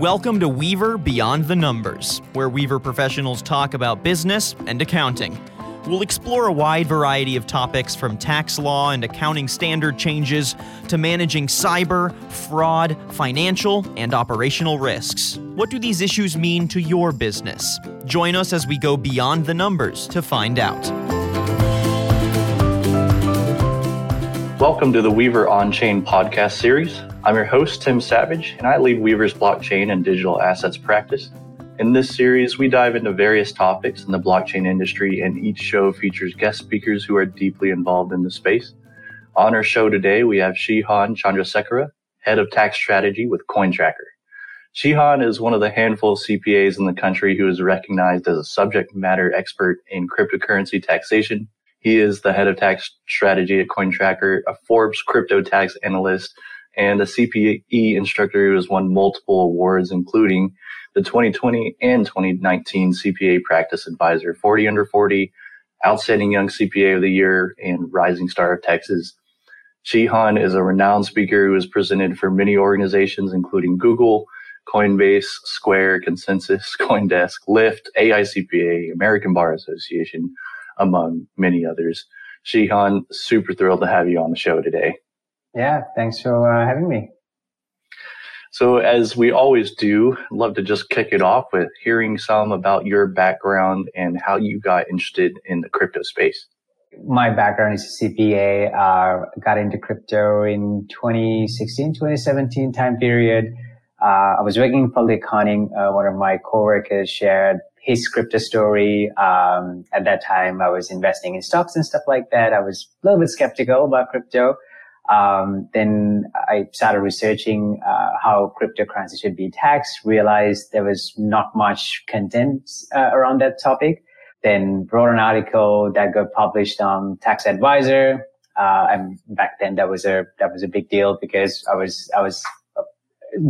Welcome to Weaver Beyond the Numbers, where Weaver professionals talk about business and accounting. We'll explore a wide variety of topics from tax law and accounting standard changes to managing cyber, fraud, financial, and operational risks. What do these issues mean to your business? Join us as we go beyond the numbers to find out. Welcome to the Weaver On Chain podcast series. I'm your host, Tim Savage, and I lead Weaver's blockchain and digital assets practice. In this series, we dive into various topics in the blockchain industry, and each show features guest speakers who are deeply involved in the space. On our show today, we have Shehan Chandrasekera, Head of Tax Strategy with CoinTracker. Shehan is one of the handful of CPAs in the country who is recognized as a subject matter expert in cryptocurrency taxation. He is the head of tax strategy at CoinTracker, a Forbes crypto tax analyst, and a CPE instructor who has won multiple awards, including the 2020 and 2019 CPA Practice Advisor 40 Under 40, Outstanding Young CPA of the Year, and Rising Star of Texas. Shehan is a renowned speaker who has presented for many organizations, including Google, Coinbase, Square, ConsenSys, CoinDesk, Lyft, AICPA, American Bar Association, among many others. Shehan, super thrilled to have you on the show today. Yeah, thanks for uh, having me. So, as we always do, I'd love to just kick it off with hearing some about your background and how you got interested in the crypto space. My background is a CPA. Uh, got into crypto in 2016, 2017 time period. Uh, I was working in public accounting. Uh, one of my coworkers shared his crypto story. Um, at that time, I was investing in stocks and stuff like that. I was a little bit skeptical about crypto. Um, then I started researching uh, how cryptocurrency should be taxed. Realized there was not much content uh, around that topic. Then wrote an article that got published on Tax Advisor. Uh, and back then that was a that was a big deal because I was I was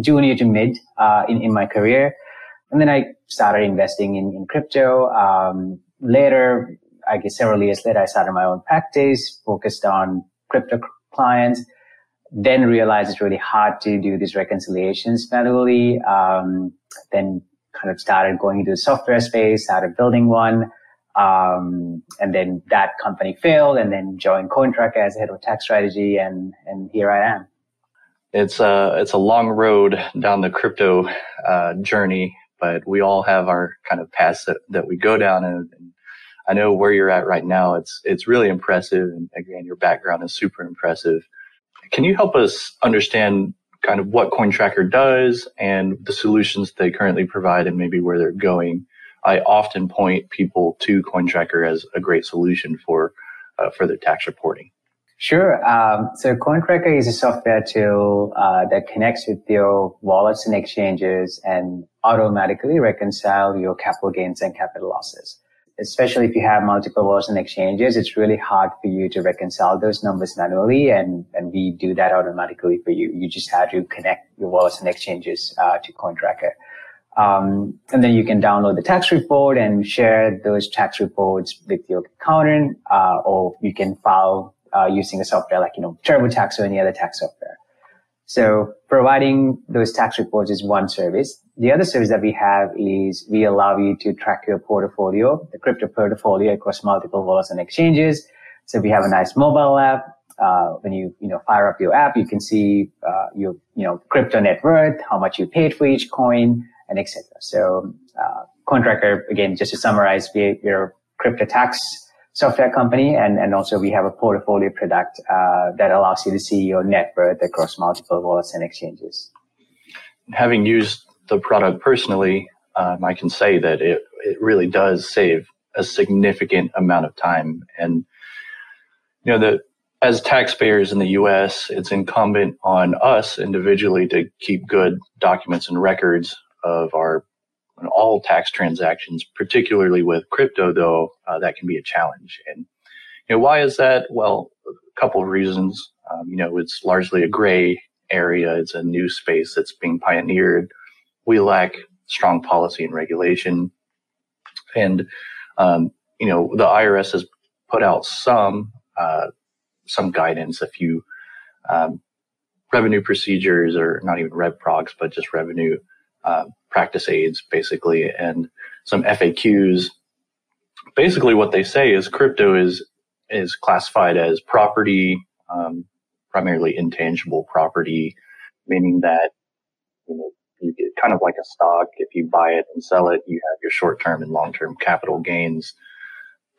junior to mid uh, in in my career. And then I started investing in, in crypto. Um, later, I guess several years later, I started my own practice focused on crypto clients, then realized it's really hard to do these reconciliations manually. Um, then kind of started going into the software space, started building one. Um, and then that company failed and then joined CoinTracker as head of tax strategy. And, and here I am. It's a, it's a long road down the crypto, uh, journey, but we all have our kind of paths that, that we go down and, and I know where you're at right now. It's it's really impressive, and again, your background is super impressive. Can you help us understand kind of what CoinTracker does and the solutions they currently provide, and maybe where they're going? I often point people to CoinTracker as a great solution for uh, for their tax reporting. Sure. Um, so CoinTracker is a software tool uh, that connects with your wallets and exchanges and automatically reconcile your capital gains and capital losses especially if you have multiple wallets and exchanges, it's really hard for you to reconcile those numbers manually. And, and we do that automatically for you. You just have to connect your wallets and exchanges uh, to CoinTracker. Um, and then you can download the tax report and share those tax reports with your accountant, uh, or you can file uh, using a software like, you know, TurboTax or any other tax software. So providing those tax reports is one service. The other service that we have is we allow you to track your portfolio, the crypto portfolio across multiple wallets and exchanges. So we have a nice mobile app. Uh, when you, you know, fire up your app, you can see, uh, your, you know, crypto net worth, how much you paid for each coin and etc. So, uh, CoinTracker, again, just to summarize, we, crypto tax software company, and, and also we have a portfolio product uh, that allows you to see your net worth across multiple wallets and exchanges. Having used the product personally, um, I can say that it, it really does save a significant amount of time. And, you know, the, as taxpayers in the U.S., it's incumbent on us individually to keep good documents and records of our all tax transactions, particularly with crypto, though, uh, that can be a challenge. And you know, why is that? Well, a couple of reasons. Um, you know, it's largely a gray area. It's a new space that's being pioneered. We lack strong policy and regulation, and um, you know, the IRS has put out some uh, some guidance, a few um, revenue procedures, or not even rev procs, but just revenue uh, practice aids, basically, and some FAQs. Basically, what they say is crypto is is classified as property, um, primarily intangible property, meaning that you know you get kind of like a stock. If you buy it and sell it, you have your short term and long term capital gains.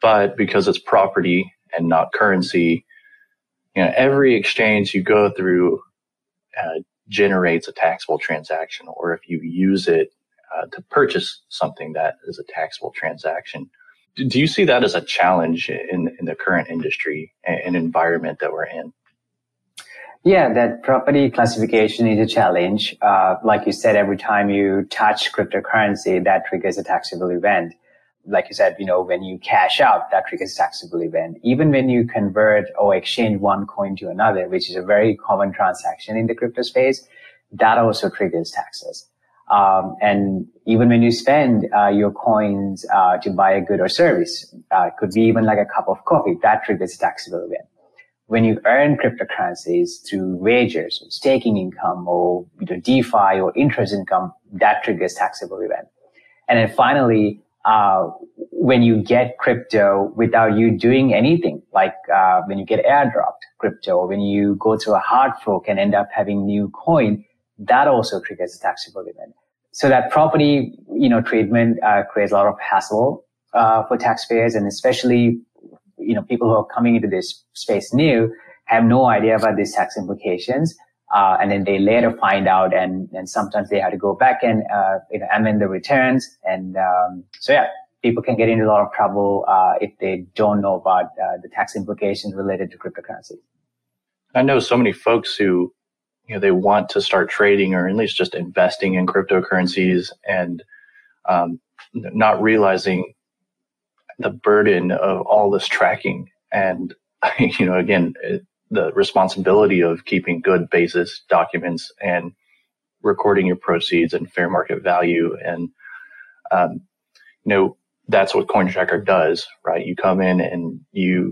But because it's property and not currency, you know every exchange you go through uh, generates a taxable transaction, or if you use it uh, to purchase something that is a taxable transaction. Do you see that as a challenge in, in the current industry and environment that we're in? Yeah, that property classification is a challenge. Uh, like you said, every time you touch cryptocurrency, that triggers a taxable event. Like you said, you know, when you cash out, that triggers taxable event. Even when you convert or exchange one coin to another, which is a very common transaction in the crypto space, that also triggers taxes. Um, and even when you spend uh, your coins uh, to buy a good or service, uh, it could be even like a cup of coffee, that triggers taxable event. When you earn cryptocurrencies through wagers, or staking income, or you know, DeFi or interest income, that triggers taxable event. And then finally, uh, when you get crypto without you doing anything, like uh, when you get airdropped crypto, when you go through a hard fork and end up having new coin, that also triggers a taxable event. So that property, you know, treatment uh, creates a lot of hassle uh, for taxpayers, and especially, you know, people who are coming into this space new have no idea about these tax implications. Uh, and then they later find out, and, and sometimes they have to go back and uh, you know, amend the returns. And um, so, yeah, people can get into a lot of trouble uh, if they don't know about uh, the tax implications related to cryptocurrency. I know so many folks who you know they want to start trading or at least just investing in cryptocurrencies and um, not realizing the burden of all this tracking and you know again the responsibility of keeping good basis documents and recording your proceeds and fair market value and um, you know that's what cointracker does right you come in and you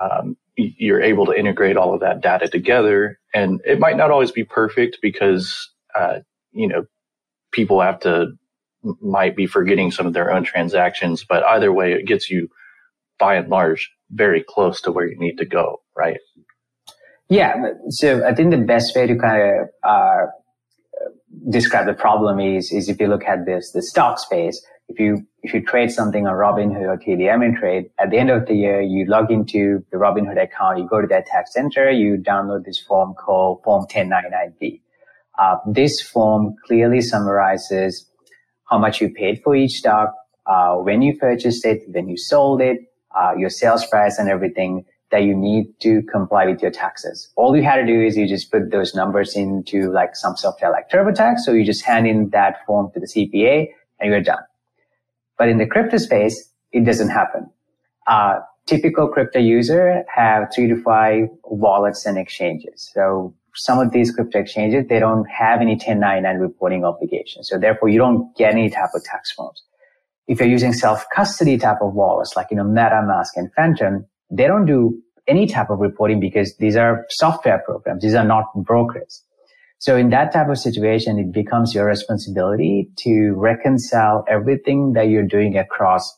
um, you're able to integrate all of that data together. And it might not always be perfect because, uh, you know, people have to, might be forgetting some of their own transactions, but either way, it gets you by and large very close to where you need to go, right? Yeah. So I think the best way to kind of, uh, describe the problem is, is if you look at this, the stock space, if you if you trade something on Robinhood or TD Ameritrade, at the end of the year, you log into the Robinhood account, you go to that tax center, you download this form called Form 1099-B. Uh, this form clearly summarizes how much you paid for each stock, uh, when you purchased it, when you sold it, uh, your sales price and everything that you need to comply with your taxes. All you had to do is you just put those numbers into like some software like TurboTax. So you just hand in that form to the CPA and you're done. But in the crypto space, it doesn't happen. Uh, typical crypto user have three to five wallets and exchanges. So some of these crypto exchanges, they don't have any 1099 reporting obligations. So therefore you don't get any type of tax forms. If you're using self-custody type of wallets, like, you know, MetaMask and Phantom, they don't do any type of reporting because these are software programs. These are not brokers. So in that type of situation, it becomes your responsibility to reconcile everything that you're doing across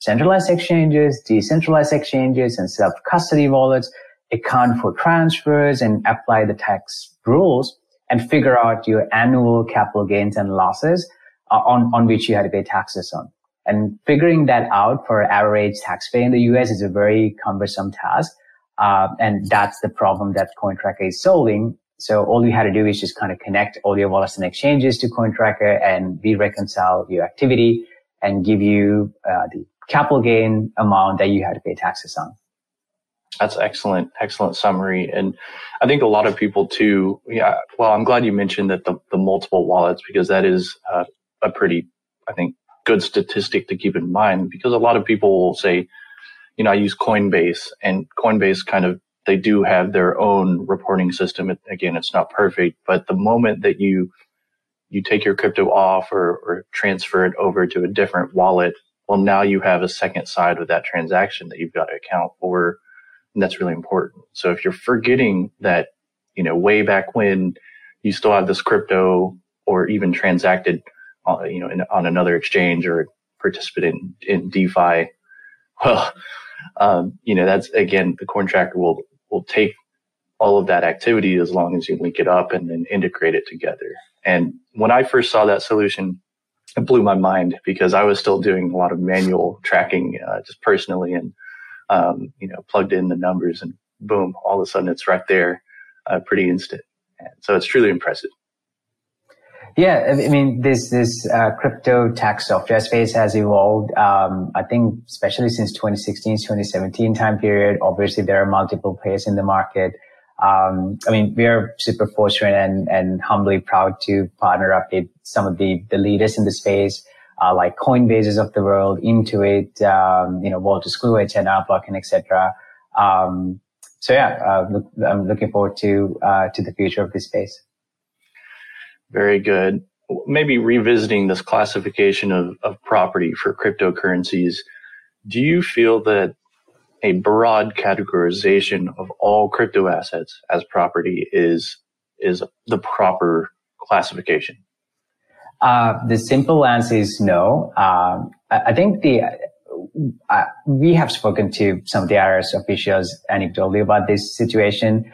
centralized exchanges, decentralized exchanges, and self-custody wallets, account for transfers and apply the tax rules and figure out your annual capital gains and losses uh, on, on which you had to pay taxes on. And figuring that out for average taxpayer in the US is a very cumbersome task. Uh, and that's the problem that CoinTracker is solving so all you had to do is just kind of connect all your wallets and exchanges to CoinTracker and we reconcile your activity and give you uh, the capital gain amount that you had to pay taxes on. That's excellent, excellent summary. And I think a lot of people too, yeah, well, I'm glad you mentioned that the, the multiple wallets because that is uh, a pretty, I think, good statistic to keep in mind because a lot of people will say, you know, I use Coinbase and Coinbase kind of they do have their own reporting system. Again, it's not perfect, but the moment that you you take your crypto off or, or transfer it over to a different wallet, well, now you have a second side of that transaction that you've got to account for. And that's really important. So if you're forgetting that, you know, way back when you still have this crypto or even transacted, uh, you know, in, on another exchange or participate in, in DeFi, well, um, you know, that's again, the coin tracker will, will take all of that activity as long as you link it up and then integrate it together. And when I first saw that solution, it blew my mind because I was still doing a lot of manual tracking uh, just personally and, um, you know, plugged in the numbers and boom, all of a sudden it's right there, uh, pretty instant. And so it's truly impressive. Yeah, I mean, this this uh, crypto tax software space has evolved. Um, I think, especially since 2016, 2017 time period. Obviously, there are multiple players in the market. Um, I mean, we are super fortunate and, and humbly proud to partner up with some of the, the leaders in the space, uh, like Coinbases of the world, Intuit, um, you know, Wolters Kluwer, and Block, and etc. Um, so yeah, uh, look, I'm looking forward to uh, to the future of this space. Very good. Maybe revisiting this classification of, of property for cryptocurrencies, do you feel that a broad categorization of all crypto assets as property is is the proper classification? Uh, the simple answer is no. Um, I, I, think the uh, we have spoken to some of the IRS officials anecdotally about this situation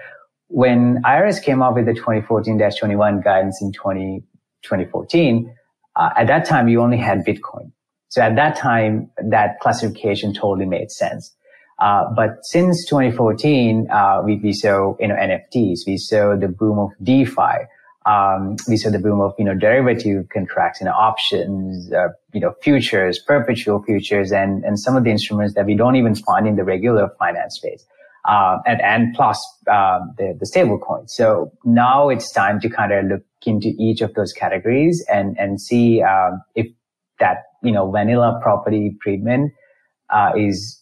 when IRS came up with the 2014-21 guidance in 20, 2014, uh, at that time you only had Bitcoin. So at that time, that classification totally made sense. Uh, but since 2014, uh, we, we saw you know NFTs, we saw the boom of DeFi, um, we saw the boom of you know derivative contracts and options, uh, you know futures, perpetual futures, and and some of the instruments that we don't even find in the regular finance space uh, and, and plus uh, the, the stable coins. So now it's time to kind of look into each of those categories and, and see um, if that, you know, vanilla property treatment uh, is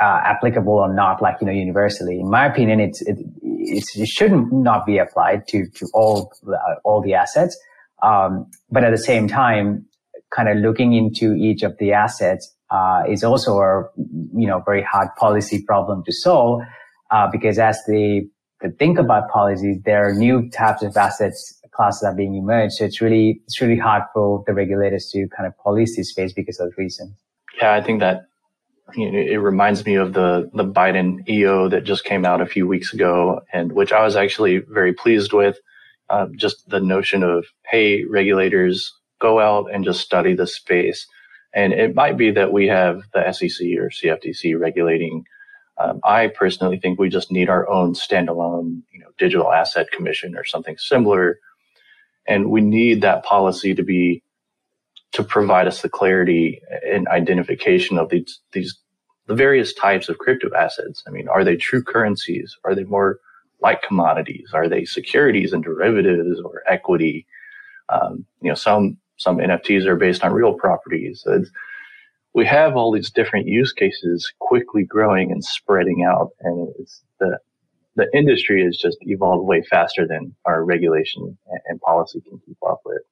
uh, applicable or not, like, you know, universally. In my opinion, it's, it, it's, it shouldn't not be applied to, to all, uh, all the assets. Um, but at the same time, kind of looking into each of the assets uh, is also a you know very hard policy problem to solve uh, because as they, they think about policies, there are new types of assets classes are being emerged. So it's really it's really hard for the regulators to kind of police this space because of the reason. Yeah, I think that you know, it reminds me of the the Biden EO that just came out a few weeks ago, and which I was actually very pleased with. Uh, just the notion of hey, regulators, go out and just study the space and it might be that we have the SEC or CFTC regulating. Um, I personally think we just need our own standalone, you know, digital asset commission or something similar. And we need that policy to be to provide us the clarity and identification of these these the various types of crypto assets. I mean, are they true currencies? Are they more like commodities? Are they securities and derivatives or equity? Um, you know, some some NFTs are based on real properties. It's, we have all these different use cases quickly growing and spreading out, and it's the the industry has just evolved way faster than our regulation and policy can keep up with.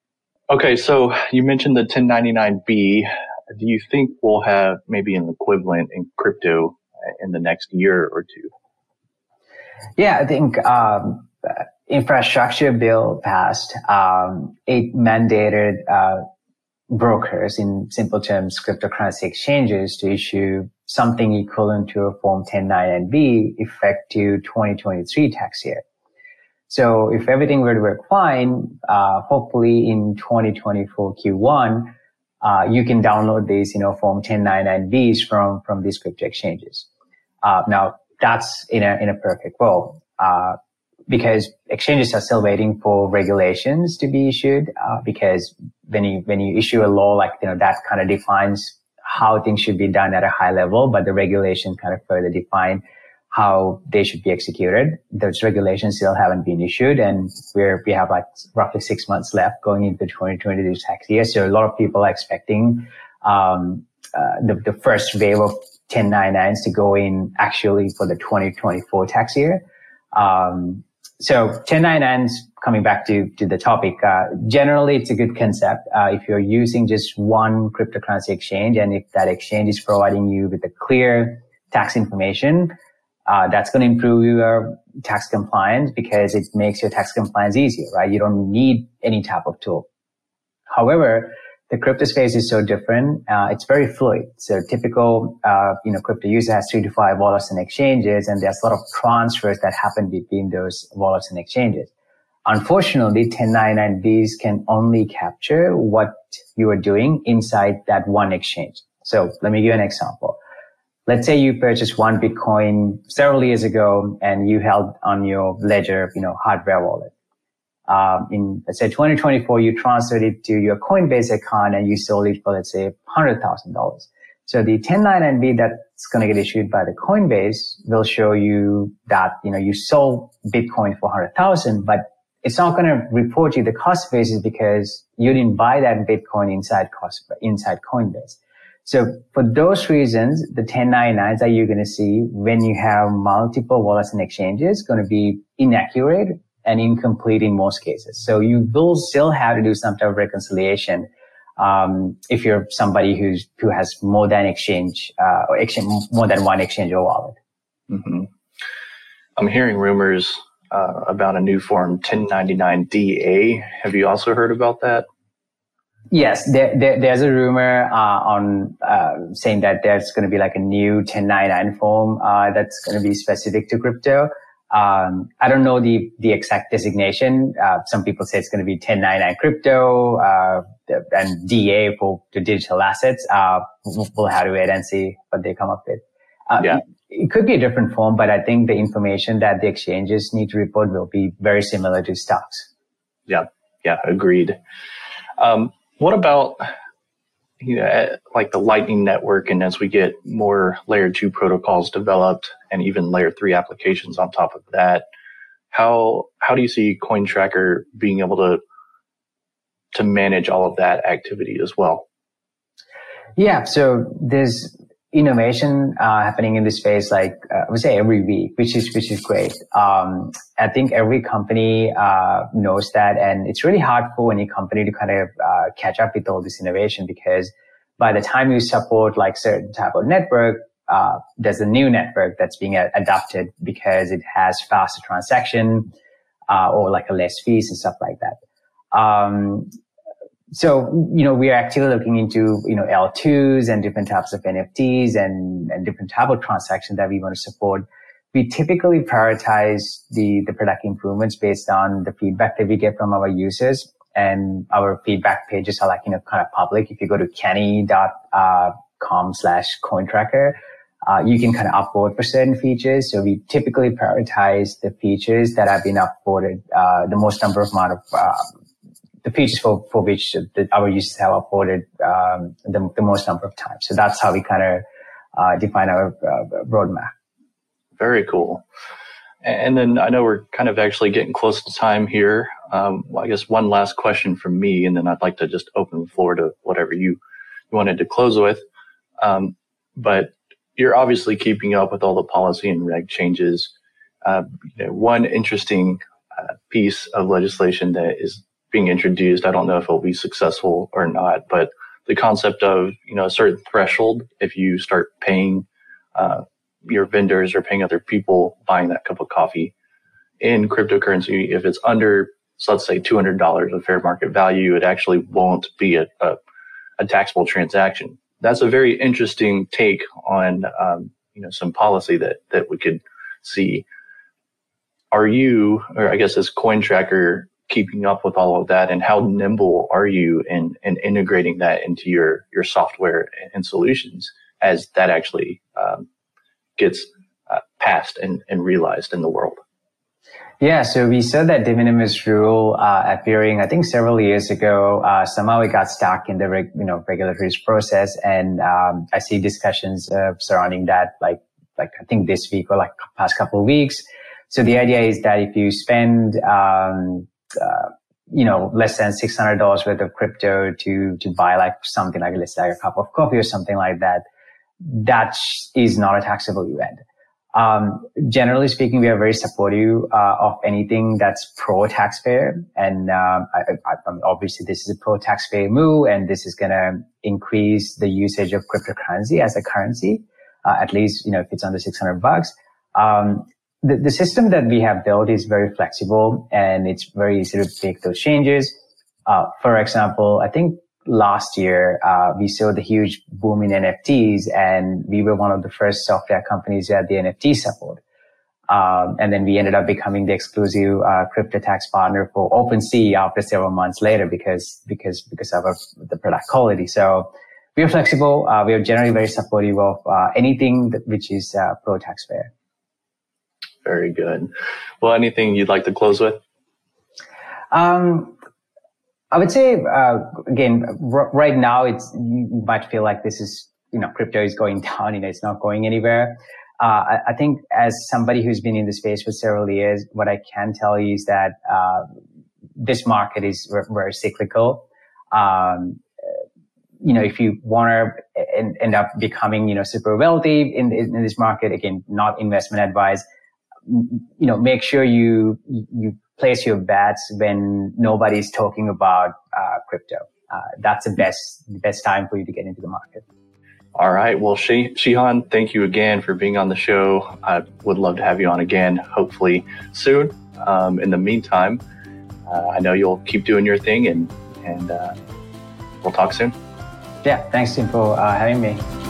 Okay, so you mentioned the 1099B. Do you think we'll have maybe an equivalent in crypto in the next year or two? Yeah, I think um, infrastructure bill passed, um, it mandated uh, brokers, in simple terms, cryptocurrency exchanges, to issue something equivalent to a Form 1099B effective 2023 tax year. So if everything were to work fine, uh, hopefully in 2024 Q1, uh, you can download these, you know, Form 1099Bs from from these crypto exchanges. Uh, now that's in a in a perfect world. Because exchanges are still waiting for regulations to be issued. Uh, because when you when you issue a law like you know that kind of defines how things should be done at a high level, but the regulation kind of further define how they should be executed. Those regulations still haven't been issued, and we're we have like roughly six months left going into 2022 tax year. So a lot of people are expecting um, uh, the the first wave of 1099s to go in actually for the 2024 tax year. Um, so 1099s, coming back to, to the topic, uh, generally it's a good concept. Uh, if you're using just one cryptocurrency exchange and if that exchange is providing you with a clear tax information, Uh, that's going to improve your tax compliance because it makes your tax compliance easier, right? You don't need any type of tool. However, the crypto space is so different. Uh, it's very fluid. So typical, uh, you know, crypto user has three to five wallets and exchanges, and there's a lot of transfers that happen between those wallets and exchanges. Unfortunately, 1099Bs can only capture what you are doing inside that one exchange. So let me give you an example. Let's say you purchased one Bitcoin several years ago and you held on your ledger, you know, hardware wallet. Um, in let's say 2024, you transferred it to your Coinbase account and you sold it for let's say $100,000. So the 1099B that's going to get issued by the Coinbase will show you that, you know, you sold Bitcoin for 100,000, but it's not going to report you the cost basis because you didn't buy that Bitcoin inside cost, inside Coinbase. So for those reasons, the 1099s that you're going to see when you have multiple wallets and exchanges going to be inaccurate and incomplete in most cases. So you will still have to do some type of reconciliation um, if you're somebody who's who has more than exchange uh, or exchange more than one exchange or wallet. Mm-hmm. I'm hearing rumors uh, about a new form 1099DA. Have you also heard about that? Yes, there, there, there's a rumor uh, on uh, saying that there's going to be like a new 1099 form uh, that's going to be specific to crypto. Um, I don't know the the exact designation. Uh, some people say it's going to be 1099 crypto uh, and DA for the digital assets. we'll have to wait and see what they come up with. yeah it could be a different form, but I think the information that the exchanges need to report will be very similar to stocks. Yeah, yeah, agreed. Um, what about you know, like the Lightning Network, and as we get more layer two protocols developed, and even layer three applications on top of that, how how do you see CoinTracker being able to to manage all of that activity as well? Yeah, so there's innovation uh, happening in this space like uh, I would say every week, which is which is great. Um, I think every company uh, knows that, and it's really hard for any company to kind of uh, catch up with all this innovation because by the time you support like certain type of network, uh, there's a new network that's being adopted because it has faster transaction uh, or like a less fees and stuff like that. Um, so, you know, we are actively looking into, you know, L2s and different types of NFTs and, and different type of transactions that we want to support. We typically prioritize the, the product improvements based on the feedback that we get from our users and our feedback pages are like, you know, kind of public. If you go to canny.com slash cointracker, uh, you can kind of upvote for certain features. So we typically prioritize the features that have been upvoted, uh, the most number of amount of, uh, the features for, for which the, our users have uploaded um, the, the, most number of times. So that's how we kind of uh, define our uh, roadmap. Very cool. And then I know we're kind of actually getting close to time here. Um, well, I guess one last question from me, and then I'd like to just open the floor to whatever you wanted to close with. Um, but you're obviously keeping up with all the policy and reg changes. Uh, you know, one interesting uh, piece of legislation that is being introduced. I don't know if it'll be successful or not, but the concept of you know a certain threshold, if you start paying uh, your vendors or paying other people buying that cup of coffee in cryptocurrency, if it's under so let's say two hundred dollars of fair market value, it actually won't be a, a, a, taxable transaction. That's a very interesting take on um, you know some policy that that we could see. Are you, or I guess as CoinTracker, keeping up with all of that and how nimble are you in, in integrating that into your, your software and solutions as that actually um, gets uh, passed and, and realized in the world? Yeah, so we saw that de minimis rule uh, appearing, I think, several years ago. Uh, somehow it got stuck in the reg, you know regulatory process, and um, I see discussions uh, surrounding that, like like I think this week or like past couple of weeks. So the idea is that if you spend um, uh, you know, less than $600 worth of crypto to, to buy like something like, let's say a cup of coffee or something like that, that is not a taxable event. Um, generally speaking, we are very supportive uh, of anything that's pro taxpayer, and um, I, I, obviously this is a pro taxpayer move, and this is going to increase the usage of cryptocurrency as a currency, uh, at least you know if it's under 600 bucks. Um, the, the system that we have built is very flexible and it's very easy to make those changes. Uh, for example, I think last year uh, we saw the huge boom in NFTs, and we were one of the first software companies that had the NFT support. Um, and then we ended up becoming the exclusive uh, crypto tax partner for OpenSea after several months later because because because of our, the product quality. So we are flexible. Uh, we are generally very supportive of uh, anything that, which is uh, pro taxpayer. Very good. Well, anything you'd like to close with? Um, I would say uh, again, r- right now it's you might feel like this is you know crypto is going down, you know, it's not going anywhere. Uh, I, I, think as somebody who's been in the space for several years, what I can tell you is that uh, this market is very, very cyclical. Um, you know, if you want to end up becoming, you know, super wealthy in, in this market, again, not investment advice, you know, make sure you, you place your bets when nobody's talking about uh, crypto. Uh, that's the best, the best time for you to get into the market. All right. Well, Shehan, thank you again for being on the show. I would love to have you on again, hopefully soon. Um, in the meantime, uh, I know you'll keep doing your thing and, and uh, we'll talk soon. Yeah. Thanks, Tim, for uh, having me.